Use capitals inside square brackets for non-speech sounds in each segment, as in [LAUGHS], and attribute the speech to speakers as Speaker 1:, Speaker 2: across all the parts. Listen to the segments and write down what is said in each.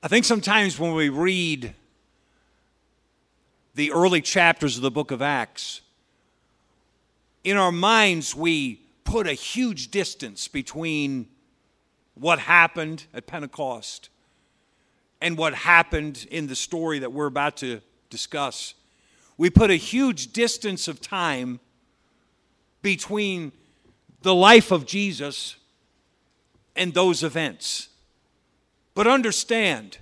Speaker 1: I think sometimes when we read the early chapters of the book of Acts, in our minds we put a huge distance between what happened at Pentecost and what happened in the story that we're about to discuss. We put a huge distance of time between the life of Jesus and those events. But understand,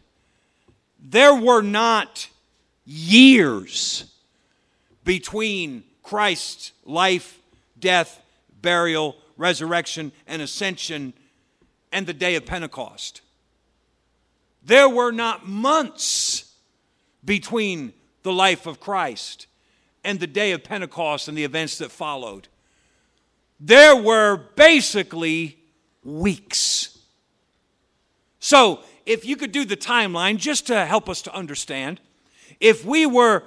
Speaker 1: there were not years between Christ's life, death, burial, resurrection, and ascension and the day of Pentecost. There were not months between the life of Christ and the day of Pentecost and the events that followed. There were basically weeks. So, if you could do the timeline just to help us to understand, if we were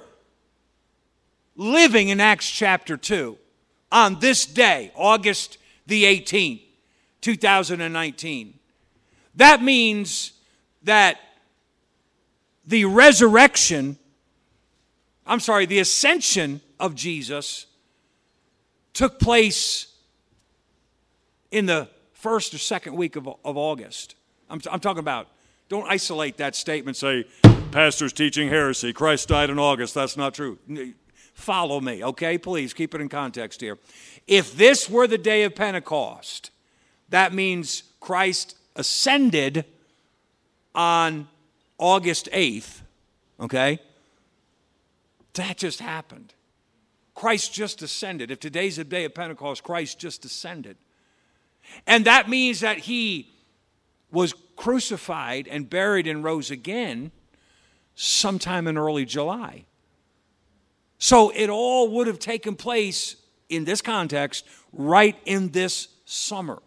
Speaker 1: living in Acts chapter 2 on this day, August the 18th, 2019, that means that the resurrection, I'm sorry, the ascension of Jesus took place in the first or second week of, of August. I'm, I'm talking about, don't isolate that statement, say, Pastor's teaching heresy. Christ died in August. That's not true. Follow me, okay? Please keep it in context here. If this were the day of Pentecost, that means Christ ascended on August 8th, okay? That just happened. Christ just ascended. If today's the day of Pentecost, Christ just ascended. And that means that he was crucified and buried and rose again sometime in early July. So it all would have taken place in this context right in this summer.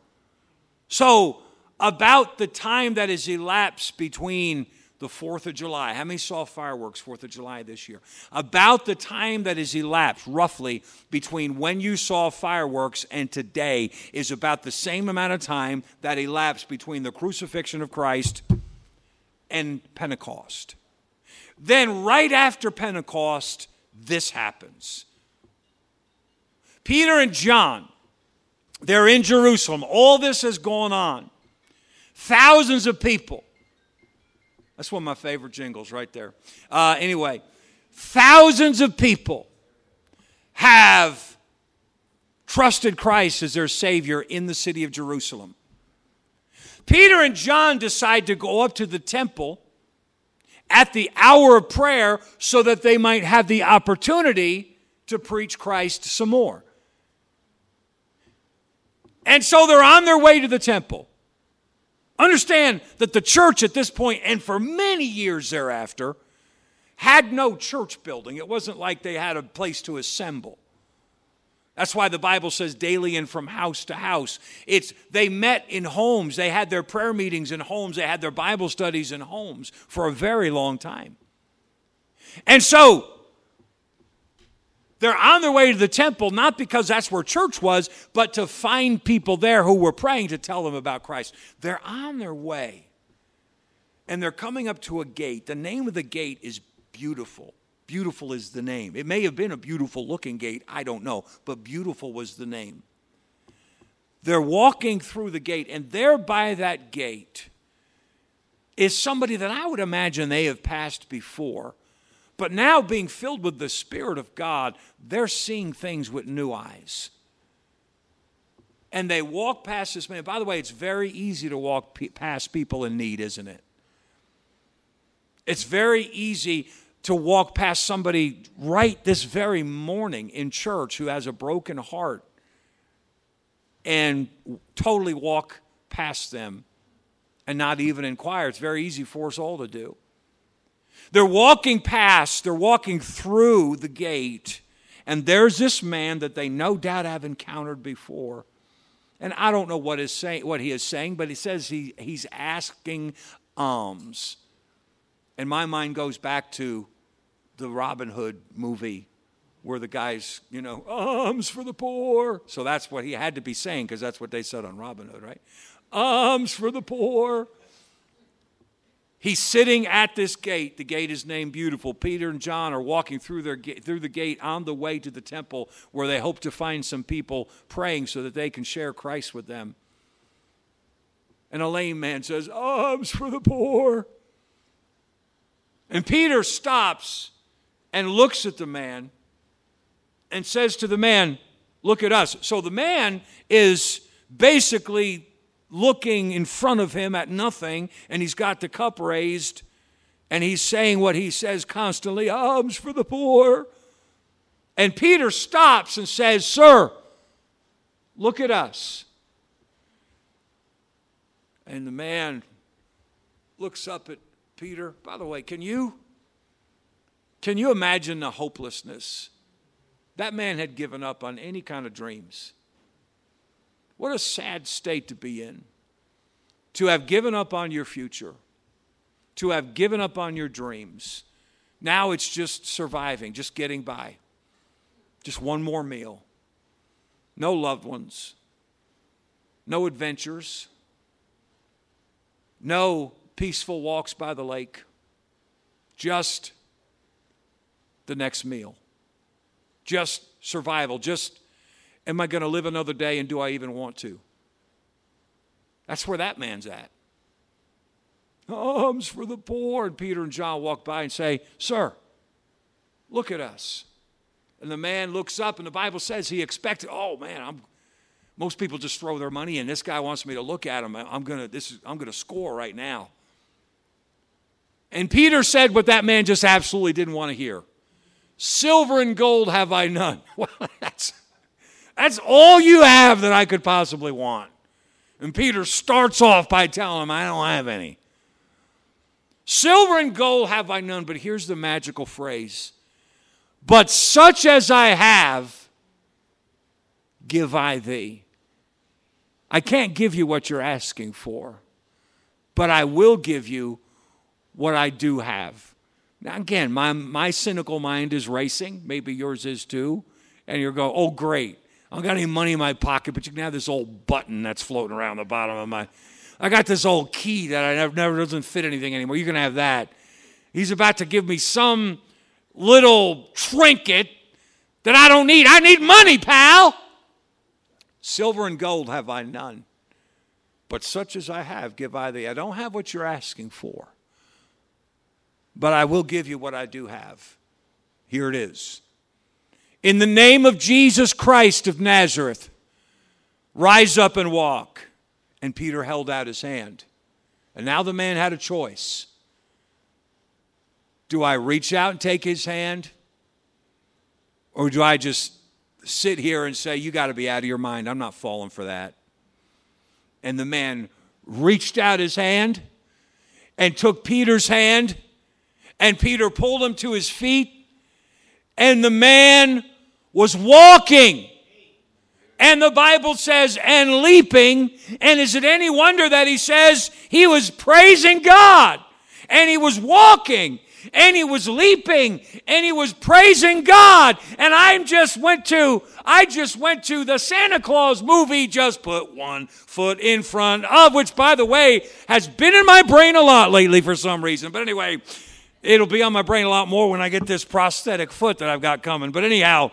Speaker 1: So, about the time that has elapsed between the 4th of July. How many saw fireworks 4th of July this year? About the time that has elapsed, roughly, between when you saw fireworks and today is about the same amount of time that elapsed between the crucifixion of Christ and Pentecost. Then, right after Pentecost, this happens. Peter and John, they're in Jerusalem. All this has gone on. Thousands of people that's one of my favorite jingles right there. Uh, anyway, thousands of people have trusted Christ as their Savior in the city of Jerusalem. Peter and John decide to go up to the temple at the hour of prayer so that they might have the opportunity to preach Christ some more. And so they're on their way to the temple. Understand that the church at this point, and for many years thereafter, had no church building. It wasn't like they had a place to assemble. That's why the Bible says daily and from house to house. It's they met in homes. They had their prayer meetings in homes. They had their Bible studies in homes for a very long time. And so they're on their way to the temple, not because that's where church was, but to find people there who were praying to tell them about Christ. They're on their way. And they're coming up to a gate. The name of the gate is beautiful. Beautiful is the name. It may have been a beautiful looking gate, I don't know, but beautiful was the name. They're walking through the gate, and there by that gate is somebody that I would imagine they have passed before but now, being filled with the Spirit of God, they're seeing things with new eyes. And they walk past this man. By the way, it's very easy to walk past people in need, isn't it? It's very easy to walk past somebody right this very morning in church who has a broken heart and totally walk past them and not even inquire. It's very easy for us all to do. They're walking past, they're walking through the gate, and there's this man that they no doubt have encountered before. And I don't know what, is say, what he is saying, but he says he, he's asking alms. And my mind goes back to the Robin Hood movie where the guy's, you know, alms for the poor. So that's what he had to be saying because that's what they said on Robin Hood, right? Alms for the poor. He's sitting at this gate. The gate is named Beautiful. Peter and John are walking through, their, through the gate on the way to the temple where they hope to find some people praying so that they can share Christ with them. And a lame man says, Alms for the poor. And Peter stops and looks at the man and says to the man, Look at us. So the man is basically looking in front of him at nothing, and he's got the cup raised, and he's saying what he says constantly alms for the poor. And Peter stops and says, Sir, look at us. And the man looks up at Peter. By the way, can you can you imagine the hopelessness? That man had given up on any kind of dreams. What a sad state to be in. To have given up on your future, to have given up on your dreams. Now it's just surviving, just getting by. Just one more meal. No loved ones. No adventures. No peaceful walks by the lake. Just the next meal. Just survival. Just Am I going to live another day and do I even want to? That's where that man's at. Alms for the poor. And Peter and John walk by and say, Sir, look at us. And the man looks up, and the Bible says he expected, oh man, I'm, most people just throw their money in. This guy wants me to look at him. I'm gonna, this is, I'm gonna score right now. And Peter said what that man just absolutely didn't want to hear. Silver and gold have I none. [LAUGHS] Well, that's that's all you have that I could possibly want. And Peter starts off by telling him, I don't have any. Silver and gold have I none, but here's the magical phrase But such as I have, give I thee. I can't give you what you're asking for, but I will give you what I do have. Now, again, my, my cynical mind is racing. Maybe yours is too. And you're going, oh, great. I don't got any money in my pocket, but you can have this old button that's floating around the bottom of my. I got this old key that I never, never doesn't fit anything anymore. You can have that. He's about to give me some little trinket that I don't need. I need money, pal. Silver and gold have I none, but such as I have give I thee. I don't have what you're asking for, but I will give you what I do have. Here it is. In the name of Jesus Christ of Nazareth, rise up and walk. And Peter held out his hand. And now the man had a choice. Do I reach out and take his hand? Or do I just sit here and say, You got to be out of your mind? I'm not falling for that. And the man reached out his hand and took Peter's hand, and Peter pulled him to his feet, and the man was walking. And the Bible says, and leaping. And is it any wonder that he says he was praising God? And he was walking and he was leaping and he was praising God. And I just went to, I just went to the Santa Claus movie, just put one foot in front of, which by the way, has been in my brain a lot lately for some reason. But anyway, it'll be on my brain a lot more when I get this prosthetic foot that I've got coming. But anyhow,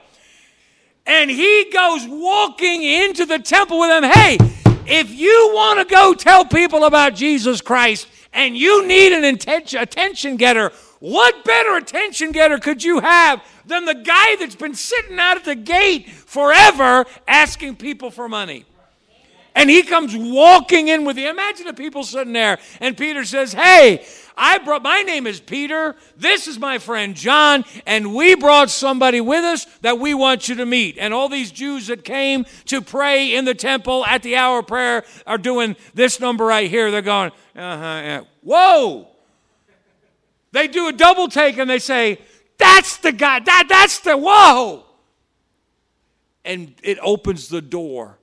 Speaker 1: and he goes walking into the temple with them. Hey, if you want to go tell people about Jesus Christ and you need an attention, attention getter, what better attention getter could you have than the guy that's been sitting out at the gate forever asking people for money? And he comes walking in with you. Imagine the people sitting there, and Peter says, Hey, I brought, my name is Peter. This is my friend John, and we brought somebody with us that we want you to meet. And all these Jews that came to pray in the temple at the hour of prayer are doing this number right here. They're going, uh huh, yeah. whoa. They do a double take and they say, That's the guy, that, that's the, whoa. And it opens the door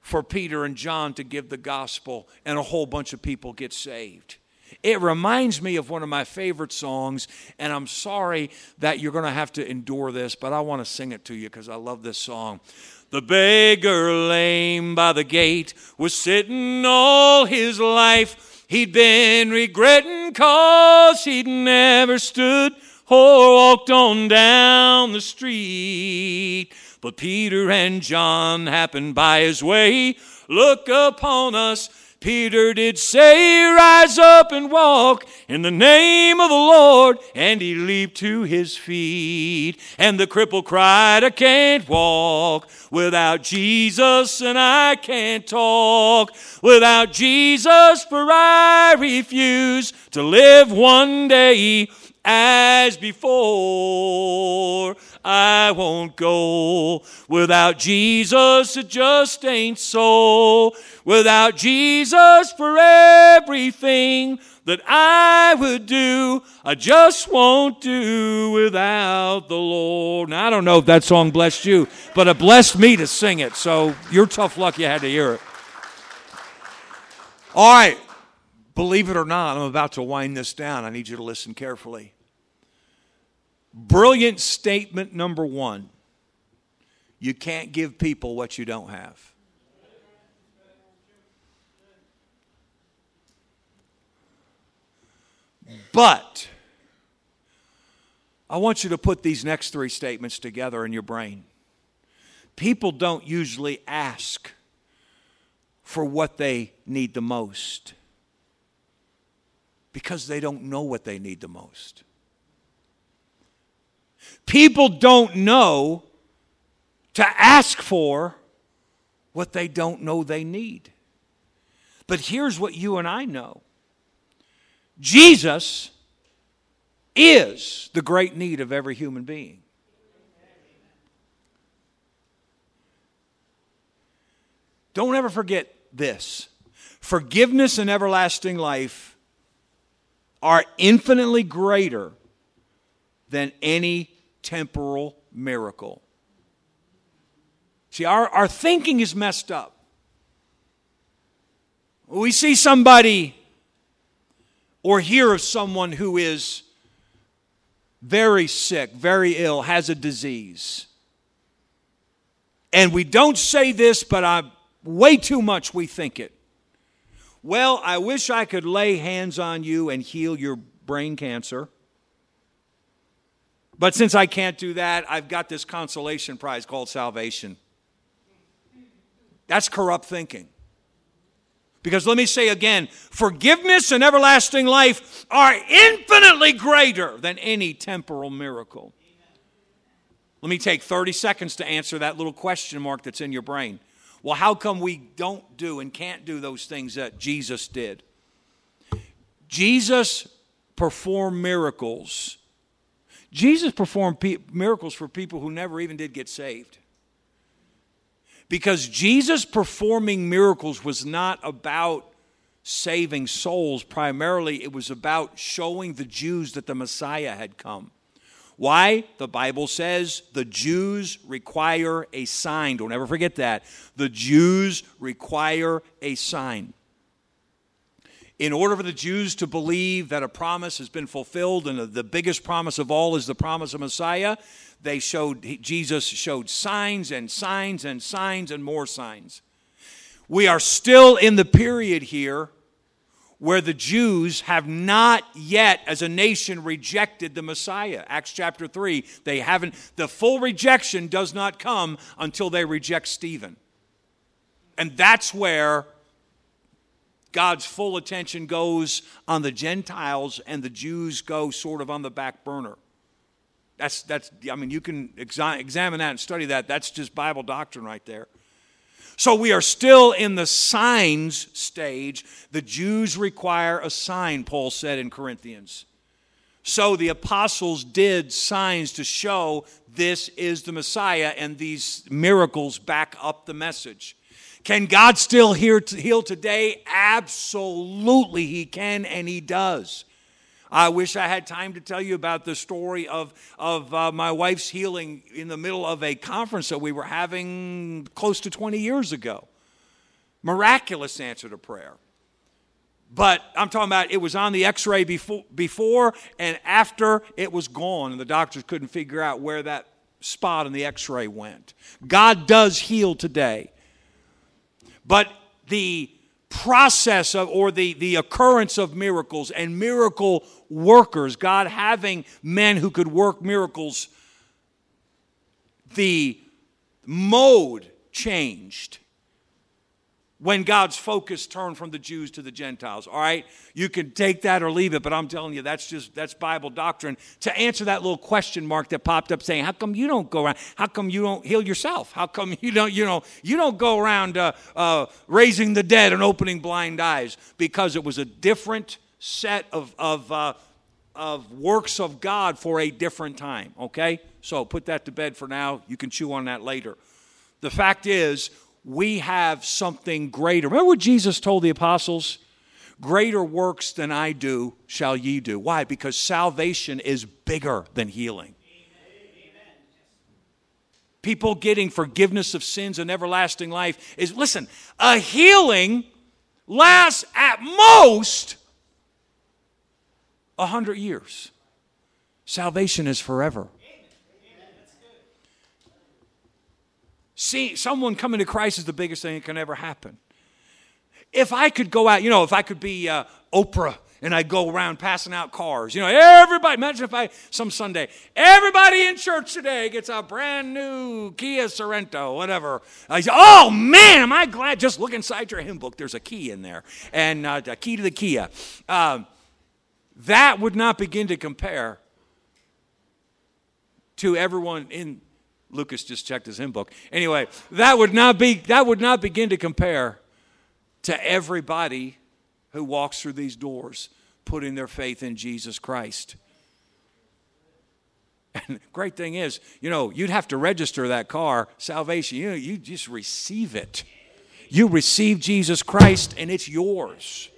Speaker 1: for Peter and John to give the gospel, and a whole bunch of people get saved. It reminds me of one of my favorite songs, and I'm sorry that you're going to have to endure this, but I want to sing it to you because I love this song. The beggar lame by the gate was sitting all his life he'd been regretting cause he'd never stood or walked on down the street. But Peter and John happened by his way. Look upon us Peter did say, Rise up and walk in the name of the Lord. And he leaped to his feet. And the cripple cried, I can't walk without Jesus, and I can't talk without Jesus, for I refuse to live one day as before. I won't go. Without Jesus, it just ain't so. Without Jesus, for everything that I would do, I just won't do without the Lord. Now, I don't know if that song blessed you, but it blessed me to sing it, so you're tough luck you had to hear it. All right, believe it or not, I'm about to wind this down. I need you to listen carefully. Brilliant statement number one you can't give people what you don't have. But I want you to put these next three statements together in your brain. People don't usually ask for what they need the most because they don't know what they need the most. People don't know to ask for what they don't know they need. But here's what you and I know Jesus is the great need of every human being. Don't ever forget this forgiveness and everlasting life are infinitely greater than any temporal miracle. See, our, our thinking is messed up. We see somebody or hear of someone who is very sick, very ill, has a disease. And we don't say this, but I way too much we think it. Well, I wish I could lay hands on you and heal your brain cancer. But since I can't do that, I've got this consolation prize called salvation. That's corrupt thinking. Because let me say again forgiveness and everlasting life are infinitely greater than any temporal miracle. Let me take 30 seconds to answer that little question mark that's in your brain. Well, how come we don't do and can't do those things that Jesus did? Jesus performed miracles Jesus performed pe- miracles for people who never even did get saved. Because Jesus performing miracles was not about saving souls, primarily, it was about showing the Jews that the Messiah had come. Why? The Bible says the Jews require a sign. Don't ever forget that. The Jews require a sign in order for the Jews to believe that a promise has been fulfilled, and the biggest promise of all is the promise of Messiah, they showed Jesus showed signs and signs and signs and more signs. We are still in the period here where the Jews have not yet, as a nation, rejected the Messiah. Acts chapter 3, they haven't, the full rejection does not come until they reject Stephen. And that's where God's full attention goes on the Gentiles and the Jews go sort of on the back burner. That's, that's I mean, you can exa- examine that and study that. That's just Bible doctrine right there. So we are still in the signs stage. The Jews require a sign, Paul said in Corinthians. So the apostles did signs to show this is the Messiah, and these miracles back up the message. Can God still heal today? Absolutely, He can, and He does. I wish I had time to tell you about the story of, of uh, my wife's healing in the middle of a conference that we were having close to 20 years ago. Miraculous answer to prayer. But I'm talking about it was on the x ray before, before and after it was gone, and the doctors couldn't figure out where that spot in the x ray went. God does heal today. But the process of, or the, the occurrence of miracles and miracle workers, God having men who could work miracles, the mode changed when God's focus turned from the Jews to the Gentiles. All right? You can take that or leave it, but I'm telling you, that's just that's Bible doctrine. To answer that little question mark that popped up saying, How come you don't go around? How come you don't heal yourself? How come [LAUGHS] you don't, you know, you don't go around uh, uh, raising the dead and opening blind eyes? Because it was a different set of, of, uh, of works of God for a different time, okay? So put that to bed for now. You can chew on that later. The fact is, we have something greater. Remember what Jesus told the apostles? Greater works than I do shall ye do. Why? Because salvation is bigger than healing. People getting forgiveness of sins and everlasting life is, listen, a healing lasts at most a hundred years. Salvation is forever. See, someone coming to Christ is the biggest thing that can ever happen. If I could go out, you know, if I could be uh, Oprah and I go around passing out cars, you know, everybody, imagine if I, some Sunday, everybody in church today gets a brand new Kia Sorento, whatever. I say, oh man, am I glad, just look inside your hymn book, there's a key in there, and uh, a key to the Kia. Um, that would not begin to compare to everyone in Lucas just checked his hymn book. Anyway, that would not be that would not begin to compare to everybody who walks through these doors putting their faith in Jesus Christ. And the great thing is, you know, you'd have to register that car, salvation. You know, you just receive it. You receive Jesus Christ and it's yours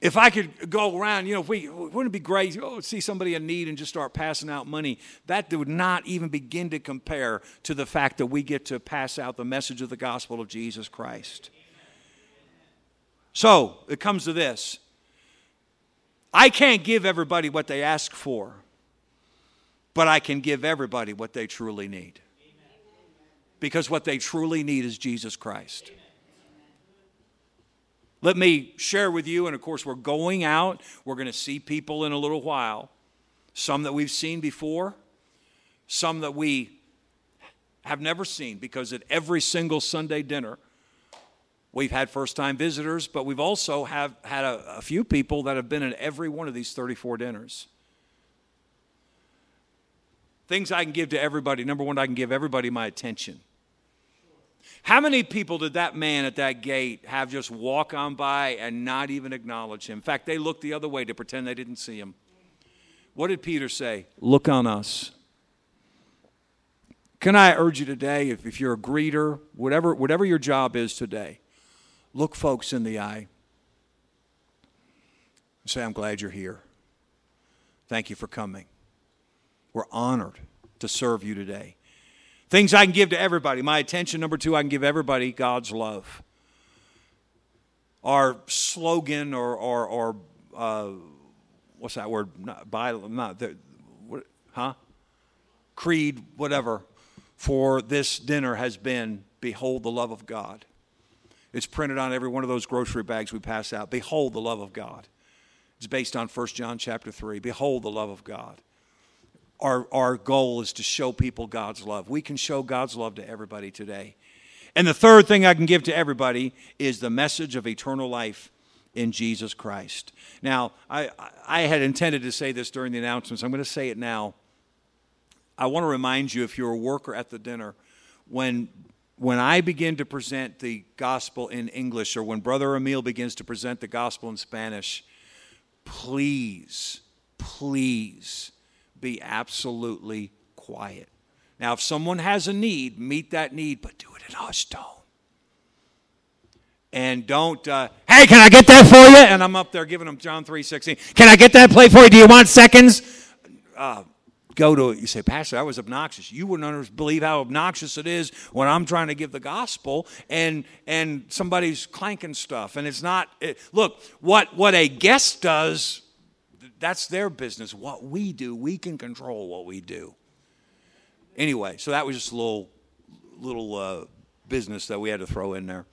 Speaker 1: if I could go around, you know, if we, wouldn't it be great? Oh, see somebody in need and just start passing out money. That would not even begin to compare to the fact that we get to pass out the message of the gospel of Jesus Christ. So it comes to this I can't give everybody what they ask for, but I can give everybody what they truly need. Because what they truly need is Jesus Christ. Let me share with you, and of course, we're going out. We're going to see people in a little while. Some that we've seen before, some that we have never seen, because at every single Sunday dinner, we've had first time visitors, but we've also have had a, a few people that have been at every one of these 34 dinners. Things I can give to everybody. Number one, I can give everybody my attention. How many people did that man at that gate have just walk on by and not even acknowledge him? In fact, they looked the other way to pretend they didn't see him. What did Peter say? Look on us. Can I urge you today, if, if you're a greeter, whatever, whatever your job is today, look folks in the eye and say, I'm glad you're here. Thank you for coming. We're honored to serve you today. Things I can give to everybody. My attention, number two, I can give everybody God's love. Our slogan or, or, or uh, what's that word? Not, by, not the, what, huh? Creed, whatever, for this dinner has been Behold the love of God. It's printed on every one of those grocery bags we pass out. Behold the love of God. It's based on 1 John chapter 3. Behold the love of God our, our goal is to show people God's love. We can show God's love to everybody today. And the third thing I can give to everybody is the message of eternal life in Jesus Christ. Now, I, I had intended to say this during the announcements. I'm going to say it now. I want to remind you, if you're a worker at the dinner, when when I begin to present the gospel in English or when Brother Emil begins to present the gospel in Spanish, please, please be absolutely quiet. Now, if someone has a need, meet that need, but do it in hushed tone. And don't, uh, hey, can I get that for you? And I'm up there giving them John 3.16. Can I get that play for you? Do you want seconds? Uh, go to it. You say, Pastor, that was obnoxious. You wouldn't believe how obnoxious it is when I'm trying to give the gospel and and somebody's clanking stuff. And it's not. It, look, what what a guest does that's their business. What we do, we can control what we do. Anyway, so that was just a little little uh, business that we had to throw in there.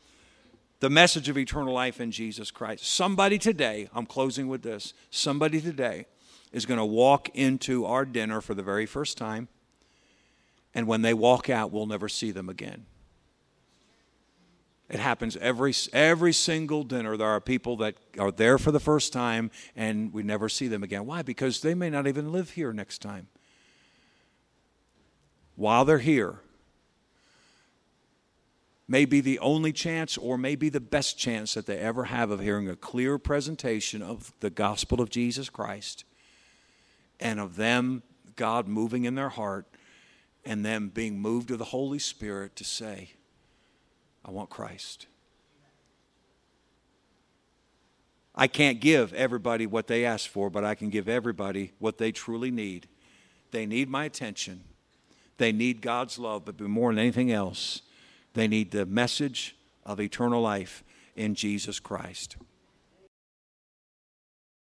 Speaker 1: the message of eternal life in Jesus Christ. Somebody today, I'm closing with this, somebody today is going to walk into our dinner for the very first time, and when they walk out, we'll never see them again. It happens every every single dinner. There are people that are there for the first time and we never see them again. Why? Because they may not even live here next time. While they're here, may be the only chance or may be the best chance that they ever have of hearing a clear presentation of the gospel of Jesus Christ and of them, God moving in their heart and them being moved to the Holy Spirit to say, I want Christ. I can't give everybody what they ask for, but I can give everybody what they truly need. They need my attention. They need God's love, but more than anything else, they need the message of eternal life in Jesus Christ.